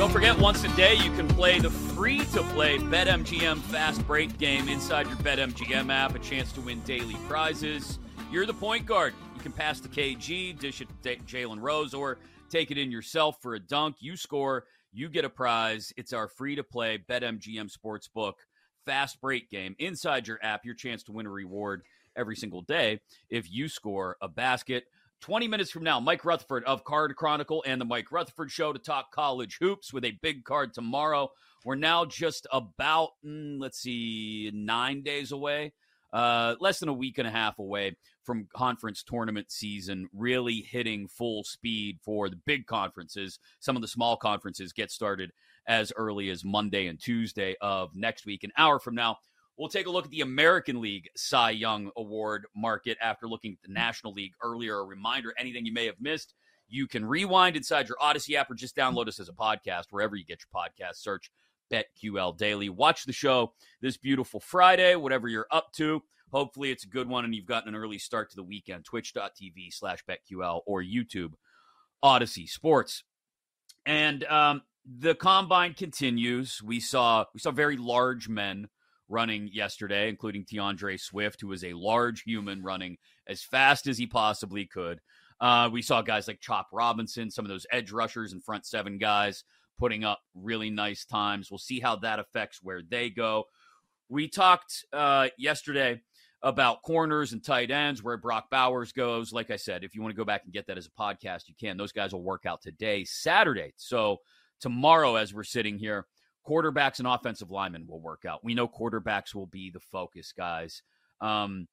Don't forget, once a day, you can play the free to play BetMGM Fast Break game inside your BetMGM app. A chance to win daily prizes. You're the point guard. You can pass the KG, dish it to Jalen Rose, or take it in yourself for a dunk. You score, you get a prize. It's our free to play BetMGM Sportsbook Fast Break game inside your app. Your chance to win a reward every single day if you score a basket. 20 minutes from now, Mike Rutherford of Card Chronicle and the Mike Rutherford Show to talk college hoops with a big card tomorrow. We're now just about, mm, let's see, nine days away, uh, less than a week and a half away from conference tournament season really hitting full speed for the big conferences. Some of the small conferences get started as early as Monday and Tuesday of next week. An hour from now, We'll take a look at the American League Cy Young Award market after looking at the National League earlier. A reminder anything you may have missed, you can rewind inside your Audacy app or just download us as a podcast wherever you get your podcast. Search BetQL Daily. Watch the show this beautiful Friday, whatever you're up to. Hopefully, it's a good one and you've gotten an early start to the weekend. Twitch.tv slash BetQL or YouTube Audacy Sports. And um, the combine continues. We saw we saw very large men running yesterday, including T'Vondre Sweat, who was a large human running as fast as he possibly could. Uh, we saw guys like Chop Robinson, some of those edge rushers and front seven guys putting up really nice times. We'll see how that affects where they go. We talked uh, yesterday about corners and tight ends, where Brock Bowers goes. Like I said, if you want to go back and get that as a podcast, you can. Those guys will work out today, Saturday. So tomorrow, as we're sitting here, quarterbacks and offensive linemen will work out. We know quarterbacks will be the focus, guys. Um,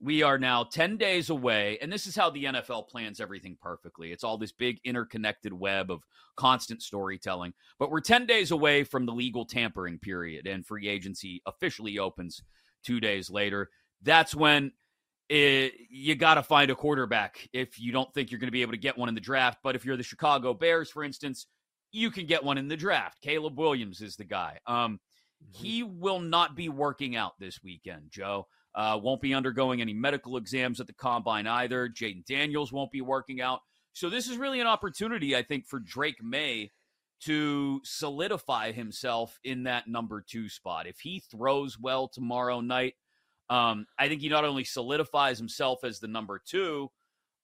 we are now 10 days away, and this is how the NFL plans everything perfectly. It's all this big interconnected web of constant storytelling. But we're 10 days away from the legal tampering period, and free agency officially opens two days later. That's when it, you got to find a quarterback if you don't think you're going to be able to get one in the draft. But if you're the Chicago Bears, for instance, you can get one in the draft. Caleb Williams is the guy. Um, mm-hmm. He will not be working out this weekend, Joe. Uh, won't be undergoing any medical exams at the combine either. Jayden Daniels won't be working out. So this is really an opportunity, I think, for Drake Maye to solidify himself in that number two spot. If he throws well tomorrow night, um, I think he not only solidifies himself as the number two,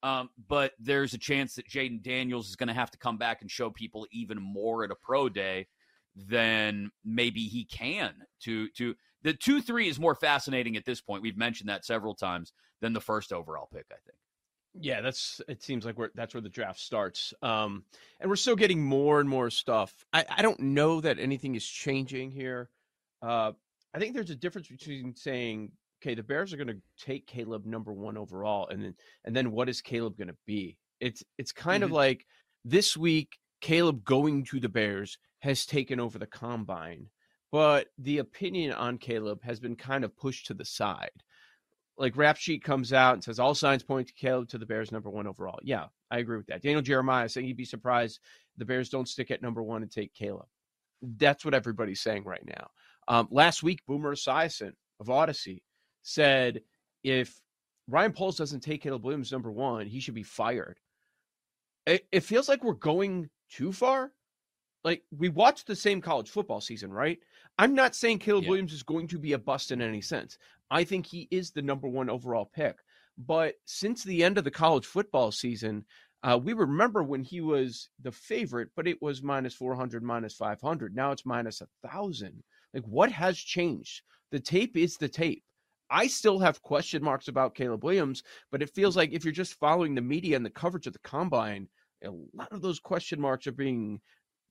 um, but there's a chance that Jayden Daniels is going to have to come back and show people even more at a pro day than maybe he can. To to the two three is more fascinating at this point. We've mentioned that several times than the first overall pick. I think. Yeah, that's. It seems like we're that's where the draft starts, um, and we're still getting more and more stuff. I, I don't know that anything is changing here. Uh, I think there's a difference between saying okay, the Bears are going to take Caleb number one overall, and then and then what is Caleb going to be? It's it's kind mm-hmm. of like this week Caleb going to the Bears has taken over the combine, but the opinion on Caleb has been kind of pushed to the side. like rap sheet comes out and says all signs point to Caleb to the Bears number one overall. Yeah, I agree with that. Daniel Jeremiah saying he'd be surprised the Bears don't stick at number one and take Caleb. That's what everybody's saying right now. Um, last week, Boomer Esiason of Audacy said if Ryan Poles doesn't take Caleb Williams number one, he should be fired. It, it feels like we're going too far. Like we watched the same college football season, right? I'm not saying Caleb yeah. Williams is going to be a bust in any sense. I think he is the number one overall pick. But since the end of the college football season, uh, we remember when he was the favorite, but it was minus 400, minus 500. Now it's minus a 1,000. Like, what has changed? The tape is the tape. I still have question marks about Caleb Williams, but it feels like if you're just following the media and the coverage of the combine, a lot of those question marks are being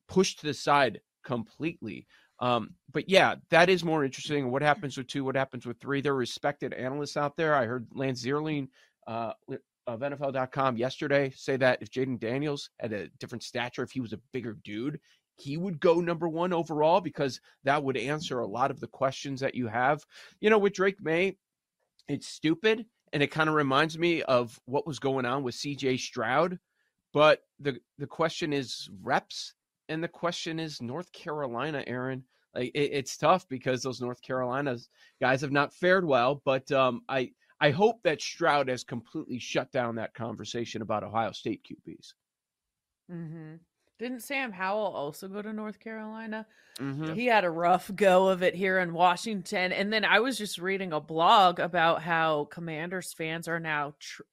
pushed to the side completely. Um, but yeah, that is more interesting. What happens with two? What happens with three? There are respected analysts out there. I heard Lance Zierlein uh, of NFL.com yesterday say that if Jayden Daniels had a different stature, if he was a bigger dude, he would go number one overall because that would answer a lot of the questions that you have. You know, with Drake Maye, it's stupid and it kind of reminds me of what was going on with CJ Stroud. But the the question is reps, and the question is North Carolina, Erin. Like it, it's tough because those North Carolinas guys have not fared well. But um, I I hope that Stroud has completely shut down that conversation about Ohio State QBs. Mm-hmm. Didn't Sam Howell also go to North Carolina? Mm-hmm. He had a rough go of it here in Washington. And then I was just reading a blog about how Commanders fans are now tr-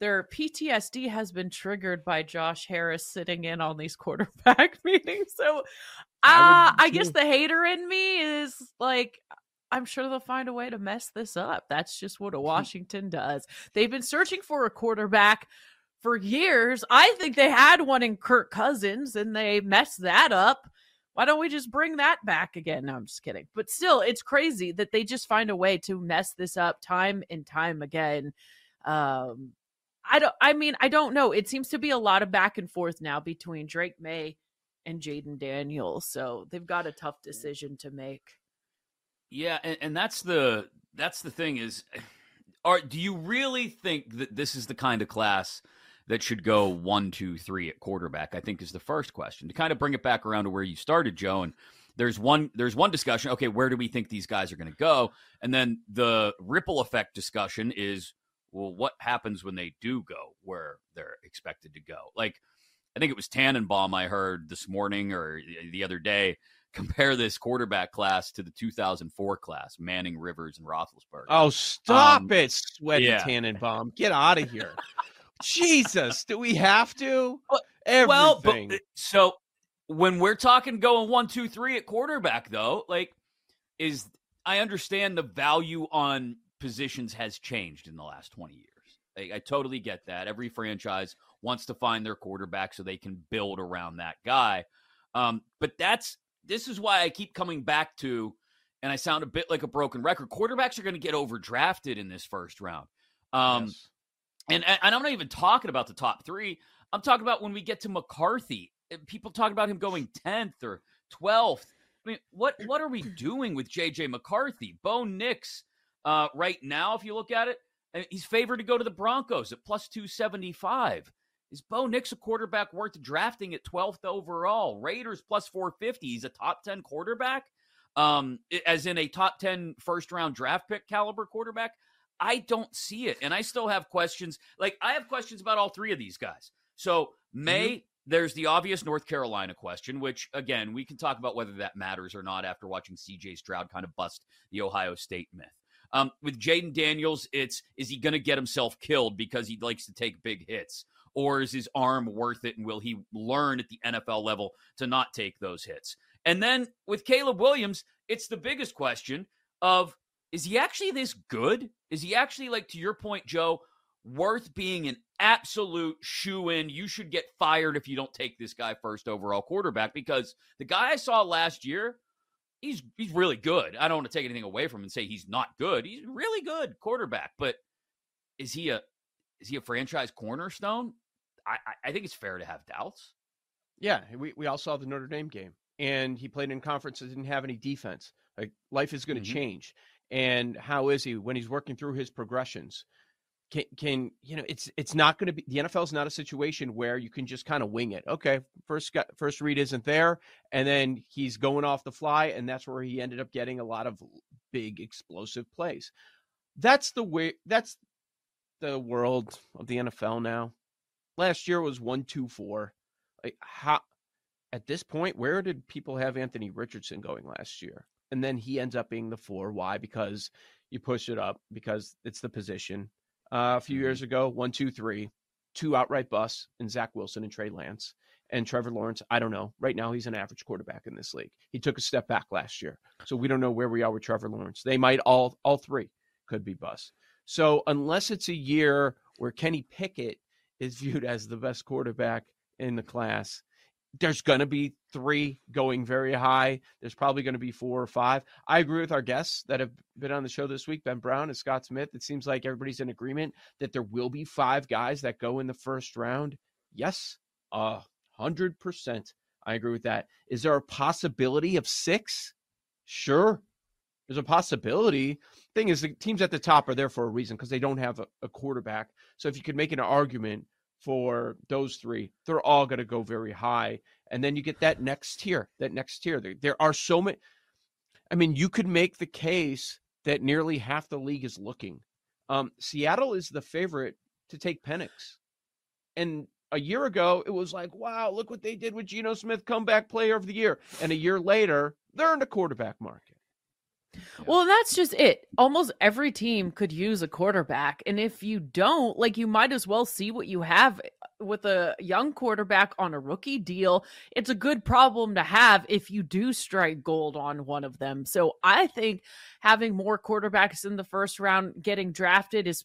their PTSD has been triggered by Josh Harris sitting in on these quarterback meetings. So I, uh, I guess the hater in me is like, I'm sure they'll find a way to mess this up. That's just what a Washington does. They've been searching for a quarterback for years. I think they had one in Kirk Cousins and they messed that up. Why don't we just bring that back again? No, I'm just kidding. But still, it's crazy that they just find a way to mess this up time and time again. Um, I don't. I mean, I don't know. It seems to be a lot of back and forth now between Drake Maye and Jayden Daniels. So they've got a tough decision to make. Yeah, and, and that's the that's the thing is, are do you really think that this is the kind of class that should go one, two, three at quarterback? I think is the first question to kind of bring it back around to where you started, Joe. And there's one there's one discussion. Okay, where do we think these guys are going to go? And then the ripple effect discussion is well, what happens when they do go where they're expected to go? Like, I think it was Tannenbaum I heard this morning or the other day compare this quarterback class to the 2004 class, Manning, Rivers, and Roethlisberger. Oh, stop um, it, sweaty yeah. Tannenbaum. Get out of here. Jesus, do we have to? Everything. Well, but, uh, so when we're talking going one, two, three at quarterback, though, like, is I understand the value on positions has changed in the last 20 years. I, I, totally get that. Every franchise wants to find their quarterback so they can build around that guy. Um, but that's this is why I keep coming back to, and I sound a bit like a broken record. Quarterbacks are going to get overdrafted in this first round. Um, yes. And, and I'm not even talking about the top three. I'm talking about when we get to McCarthy. Eh, people talk about him going 10th or 12th. I mean, what what are we doing with JJ McCarthy? Bo Nix uh, right now, if you look at it, he's favored to go to the Broncos at plus 275. Is Bo Nix a quarterback worth drafting at 12th overall? Raiders plus 450. He's a top 10 quarterback, um, as in a top 10 first round draft pick caliber quarterback. I don't see it. And I still have questions. Like, I have questions about all three of these guys. So, Maye, mm-hmm. there's the obvious North Carolina question, which, again, we can talk about whether that matters or not after watching CJ Stroud kind of bust the Ohio State myth. Um, with Jayden Daniels, it's is he going to get himself killed because he likes to take big hits? Or is his arm worth it? And will he learn at the NFL level to not take those hits? And then with Caleb Williams, it's the biggest question of is he actually this good? Is he actually, like to your point, Joe, worth being an absolute shoe in? You should get fired if you don't take this guy first overall quarterback because the guy I saw last year he's he's really good. I don't want to take anything away from him and say he's not good. He's really good quarterback, but is he a is he a franchise cornerstone? I I think it's fair to have doubts. Yeah, we we all saw the Notre Dame game, and he played in conference that didn't have any defense. Like life is going to mm-hmm. change, and how is he when he's working through his progressions? Can, can you know it's it's not going to be the NFL is not a situation where you can just kind of wing it. Okay, first got, first read isn't there, and then he's going off the fly, and that's where he ended up getting a lot of big explosive plays. That's the way. That's the world of the NFL now. Last year was one two four. Like how at this point, where did people have Anthony Richardson going last year? And then he ends up being the four. Why? Because you push it up because it's the position. Uh, a few years mm-hmm. ago, one, two, three, two outright busts in Zach Wilson and Trey Lance. And Trevor Lawrence, I don't know. Right now, he's an average quarterback in this league. He took a step back last year, so we don't know where we are with Trevor Lawrence. They might all all three could be busts. So unless it's a year where Kenny Pickett is viewed as the best quarterback in the class, there's going to be three going very high. There's probably going to be four or five. I agree with our guests that have been on the show this week, Ben Brown and Scott Smith. It seems like everybody's in agreement that there will be five guys that go in the first round. Yes, a hundred percent. I agree with that. Is there a possibility of six? Sure. There's a possibility. Thing is, the teams at the top are there for a reason because they don't have a, a quarterback. So if you could make an argument for those three, they're all going to go very high. And then you get that next tier, that next tier. There, there are so many. I mean, you could make the case that nearly half the league is looking. Um, Seattle is the favorite to take Penix. And a year ago, it was like, wow, look what they did with Geno Smith, comeback player of the year. And a year later, they're in the quarterback market. Well, that's just it. Almost every team could use a quarterback. And if you don't, like, you might as well see what you have uh, with a young quarterback on a rookie deal. It's a good problem to have if you do strike gold on one of them. So I think having more quarterbacks in the first round getting drafted is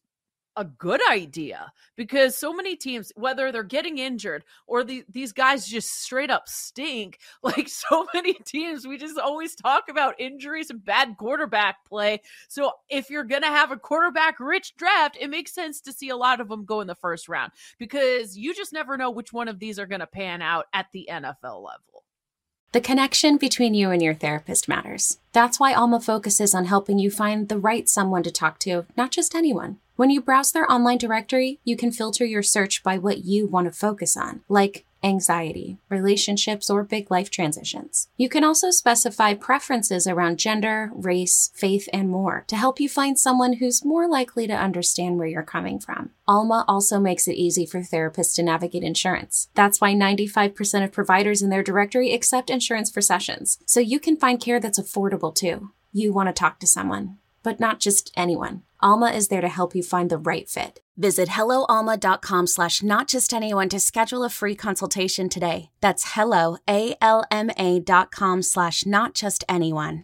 a good idea because so many teams, whether they're getting injured or the, these guys just straight up stink, like so many teams, we just always talk about injuries and bad quarterback play. So if you're going to have a quarterback rich draft, it makes sense to see a lot of them go in the first round because you just never know which one of these are going to pan out at the NFL level. The connection between you and your therapist matters. That's why Alma focuses on helping you find the right someone to talk to, not just anyone. When you browse their online directory, you can filter your search by what you want to focus on, like anxiety, relationships, or big life transitions. You can also specify preferences around gender, race, faith, and more to help you find someone who's more likely to understand where you're coming from. Alma also makes it easy for therapists to navigate insurance. That's why 95% of providers in their directory accept insurance for sessions, so you can find care that's affordable too. You want to talk to someone, but not just anyone. Alma is there to help you find the right fit. Visit helloalma.com slash not just anyone to schedule a free consultation today. That's hello, A-L-M-A dot com slash not just anyone.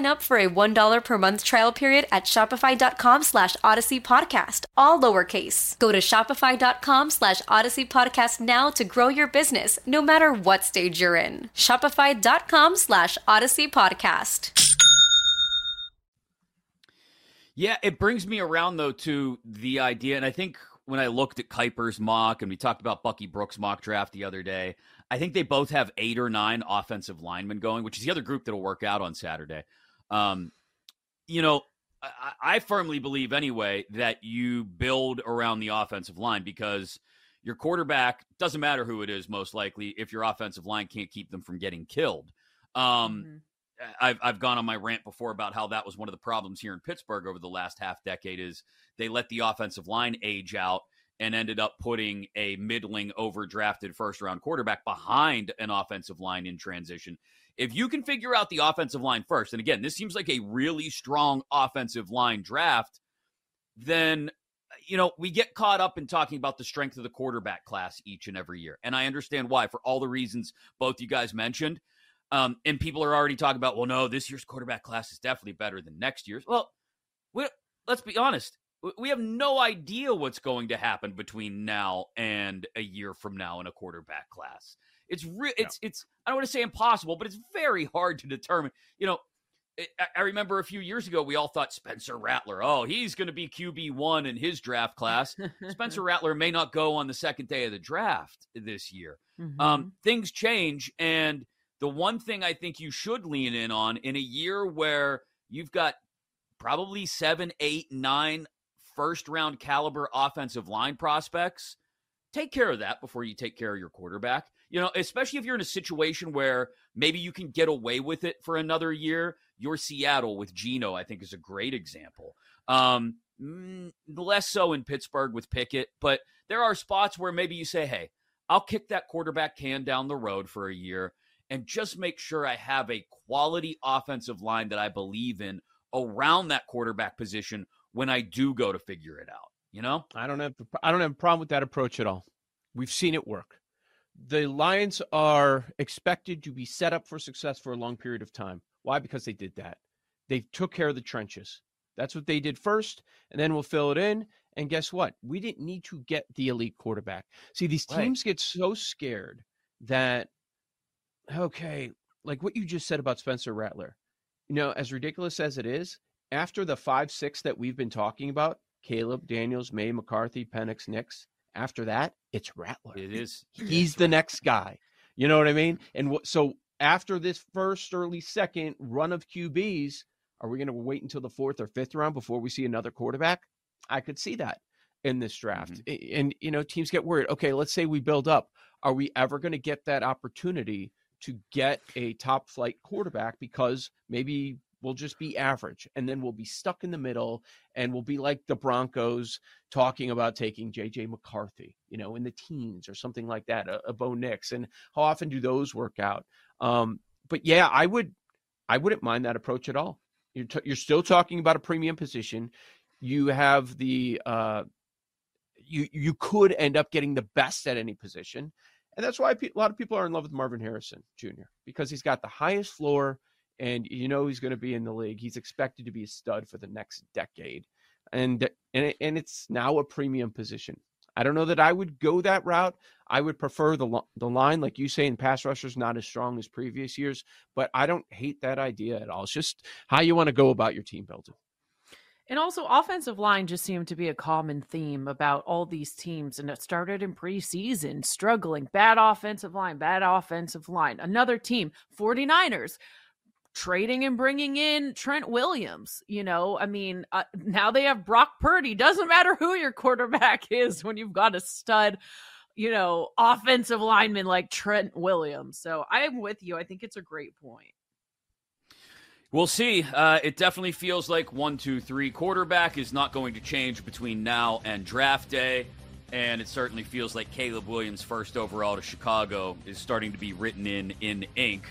up for a $1 per month trial period at shopify.com slash audacy podcast, all lowercase. Go to shopify.com slash audacy podcast now to grow your business, no matter what stage you're in. Shopify.com slash audacy podcast. Yeah, it brings me around though to the idea, and I think when I looked at Kiper's mock and we talked about Bucky Brooks' mock draft the other day, I think they both have eight or nine offensive linemen going, which is the other group that'll work out on Saturday. Um, you know, I, I firmly believe anyway that you build around the offensive line because your quarterback doesn't matter who it is, most likely, if your offensive line can't keep them from getting killed. Um, mm-hmm. I've I've gone on my rant before about how that was one of the problems here in Pittsburgh over the last half decade is they let the offensive line age out and ended up putting a middling overdrafted first round quarterback behind an offensive line in transition. If you can figure out the offensive line first, and again, this seems like a really strong offensive line draft, then you know, we get caught up in talking about the strength of the quarterback class each and every year. And I understand why for all the reasons both you guys mentioned. Um, and people are already talking about, well, no, this year's quarterback class is definitely better than next year's. Well, we, let's be honest. We have no idea what's going to happen between now and a year from now in a quarterback class. It's re- it's yeah. it's I don't want to say impossible, but it's very hard to determine. You know, it, I remember a few years ago we all thought Spencer Rattler, oh, he's going to be QB one in his draft class. Spencer Rattler may not go on the second day of the draft this year. Mm-hmm. Um, things change, and the one thing I think you should lean in on in a year where you've got probably seven, eight, nine first round caliber offensive line prospects, take care of that before you take care of your quarterback. You know, especially if you're in a situation where maybe you can get away with it for another year. Your Seattle with Geno, I think, is a great example. Um, mm, less so in Pittsburgh with Pickett, but there are spots where maybe you say, hey, I'll kick that quarterback can down the road for a year and just make sure I have a quality offensive line that I believe in around that quarterback position when I do go to figure it out. You know, I don't have I don't have a problem with that approach at all. We've seen it work. The Lions are expected to be set up for success for a long period of time. Why? Because they did that. They took care of the trenches. That's what they did first, and then we'll fill it in. And guess what? We didn't need to get the elite quarterback. See, these teams right. get so scared that okay, like what you just said about Spencer Rattler, you know, as ridiculous as it is, after the five, six that we've been talking about, Caleb, Daniels, Maye, McCarthy, Penix, Nix, after that, it's Rattler. It is. He's the next guy. You know what I mean? And w- so after this first, early second run of QBs, are we going to wait until the fourth or fifth round before we see another quarterback? I could see that in this draft. Mm-hmm. And, you know, teams get worried. Okay, let's say we build up. Are we ever going to get that opportunity to get a top flight quarterback because maybe we'll just be average and then we'll be stuck in the middle and we'll be like the Broncos talking about taking JJ McCarthy, you know, in the teens or something like that, a, a Bo Nix. And how often do those work out? Um, but yeah, I would, I wouldn't mind that approach at all. You're, t- you're still talking about a premium position. You have the, uh, you you could end up getting the best at any position and that's why a lot of people are in love with Marvin Harrison Jr. because he's got the highest floor and you know he's going to be in the league. He's expected to be a stud for the next decade. And and and it's now a premium position. I don't know that I would go that route. I would prefer the the line, like you say, in pass rushers, not as strong as previous years. But I don't hate that idea at all. It's just how you want to go about your team building. And also, offensive line just seemed to be a common theme about all these teams. And it started in preseason, struggling. Bad offensive line, bad offensive line. Another team, 49ers, trading and bringing in Trent Williams. You know, I mean, uh, now they have Brock Purdy. Doesn't matter who your quarterback is when you've got a stud, you know, offensive lineman like Trent Williams. So I am with you. I think it's a great point. We'll see. Uh, it definitely feels like one, two, three quarterback is not going to change between now and draft day. And it certainly feels like Caleb Williams' first overall to Chicago is starting to be written in in ink.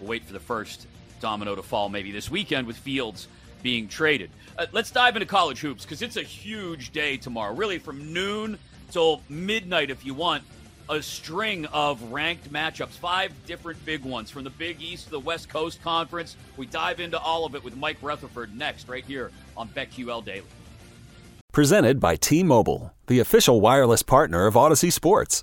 We'll wait for the first domino to fall maybe this weekend with Fields being traded. Uh, let's dive into college hoops because it's a huge day tomorrow. Really, from noon till midnight, if you want a string of ranked matchups, five different big ones from the Big East to the West Coast Conference. We dive into all of it with Mike Rutherford next, right here on BetQL Daily. Presented by T Mobile, the official wireless partner of Audacy Sports.